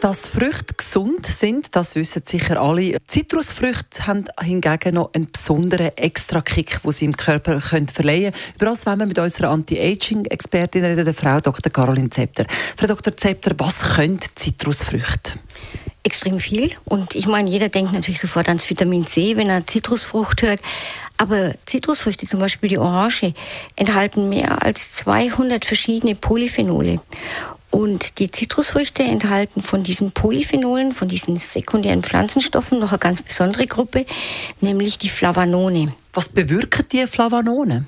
dass Früchte gesund sind, das wissen sicher alle. Zitrusfrüchte haben hingegen noch einen besonderen Extra-Kick, den sie im Körper können verleihen können. Über das wollen wir mit unserer Anti-Aging-Expertin reden, der Frau Dr. Caroline Zepter. Frau Dr. Zepter, was können Zitrusfrüchte? Extrem viel. Und ich meine, jeder denkt natürlich sofort ans Vitamin C, wenn er Zitrusfrucht hört. Aber Zitrusfrüchte, zum Beispiel die Orange, enthalten mehr als 200 verschiedene Polyphenole. Und die Zitrusfrüchte enthalten von diesen Polyphenolen, von diesen sekundären Pflanzenstoffen noch eine ganz besondere Gruppe, nämlich die Flavanone. Was bewirken die Flavanone?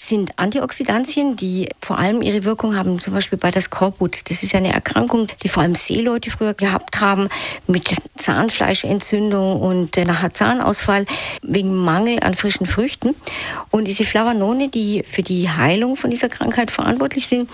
sind Antioxidantien, die vor allem ihre Wirkung haben, zum Beispiel bei der Skorbut. Das ist eine Erkrankung, die vor allem Seeleute früher gehabt haben, mit Zahnfleischentzündung und äh, nachher Zahnausfall wegen Mangel an frischen Früchten. Und diese Flavanone, die für die Heilung von dieser Krankheit verantwortlich sind,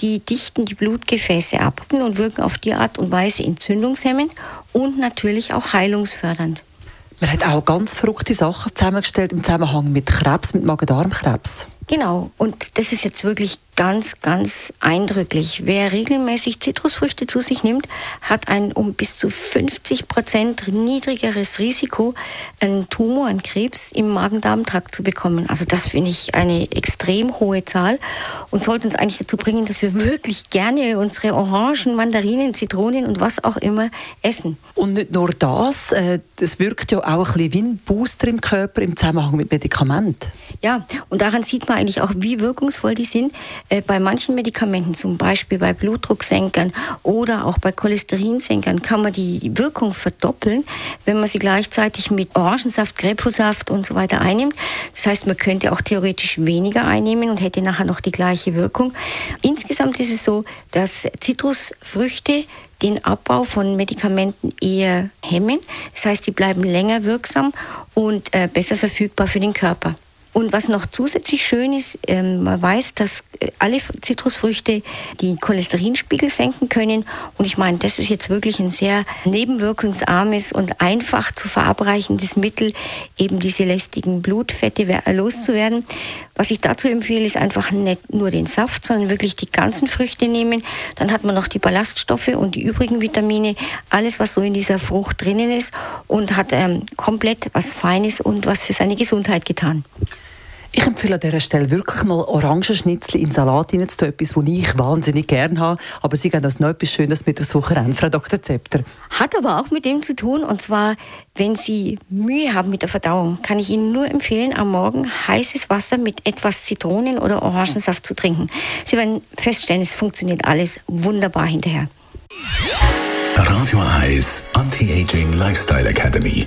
die dichten die Blutgefäße ab und wirken auf die Art und Weise entzündungshemmend und natürlich auch heilungsfördernd. Man hat auch ganz verrückte Sachen zusammengestellt im Zusammenhang mit Krebs, mit Magen-Darm-Krebs. Genau, und das ist jetzt wirklich ganz, ganz eindrücklich. Wer regelmäßig Zitrusfrüchte zu sich nimmt, hat ein um bis zu 50 Prozent niedrigeres Risiko, einen Tumor, einen Krebs im Magen-Darm-Trakt zu bekommen. Also das finde ich eine extrem hohe Zahl und sollte uns eigentlich dazu bringen, dass wir wirklich gerne unsere Orangen, Mandarinen, Zitronen und was auch immer essen. Und nicht nur das, äh, das wirkt ja auch ein bisschen wie ein Booster im Körper im Zusammenhang mit Medikamenten. Ja, und daran sieht man eigentlich auch, wie wirkungsvoll die sind. Äh, bei manchen Medikamenten, zum Beispiel bei Blutdrucksenkern oder auch bei Cholesterinsenkern, kann man die Wirkung verdoppeln, wenn man sie gleichzeitig mit Orangensaft, Grapefruitsaft und so weiter einnimmt. Das heißt, man könnte auch theoretisch weniger einnehmen und hätte nachher noch die gleiche Wirkung. Insgesamt ist es so, dass Zitrusfrüchte den Abbau von Medikamenten eher hemmen. Das heißt, die bleiben länger wirksam und äh, besser verfügbar für den Körper. Und was noch zusätzlich schön ist, ähm, man weiß, dass äh, alle Zitrusfrüchte die Cholesterinspiegel senken können. Und ich meine, das ist jetzt wirklich ein sehr nebenwirkungsarmes und einfach zu verabreichendes Mittel, eben diese lästigen Blutfette loszuwerden. Was ich dazu empfehle, ist einfach nicht nur den Saft, sondern wirklich die ganzen Früchte nehmen. Dann hat man noch die Ballaststoffe und die übrigen Vitamine, alles, was so in dieser Frucht drinnen ist und hat ähm, komplett was Feines und was für seine Gesundheit getan. Ich empfehle an dieser Stelle wirklich mal Orangenschnitzel in Salat zu etwas, was ich wahnsinnig gerne habe. Aber Sie geben uns noch etwas Schönes mit aufs Wochenende, Frau Dr. Zepter. Hat aber auch mit dem zu tun, und zwar, wenn Sie Mühe haben mit der Verdauung, kann ich Ihnen nur empfehlen, am Morgen heißes Wasser mit etwas Zitronen- oder Orangensaft zu trinken. Sie werden feststellen, es funktioniert alles wunderbar hinterher. Radio Eyes Anti-Aging Lifestyle Academy.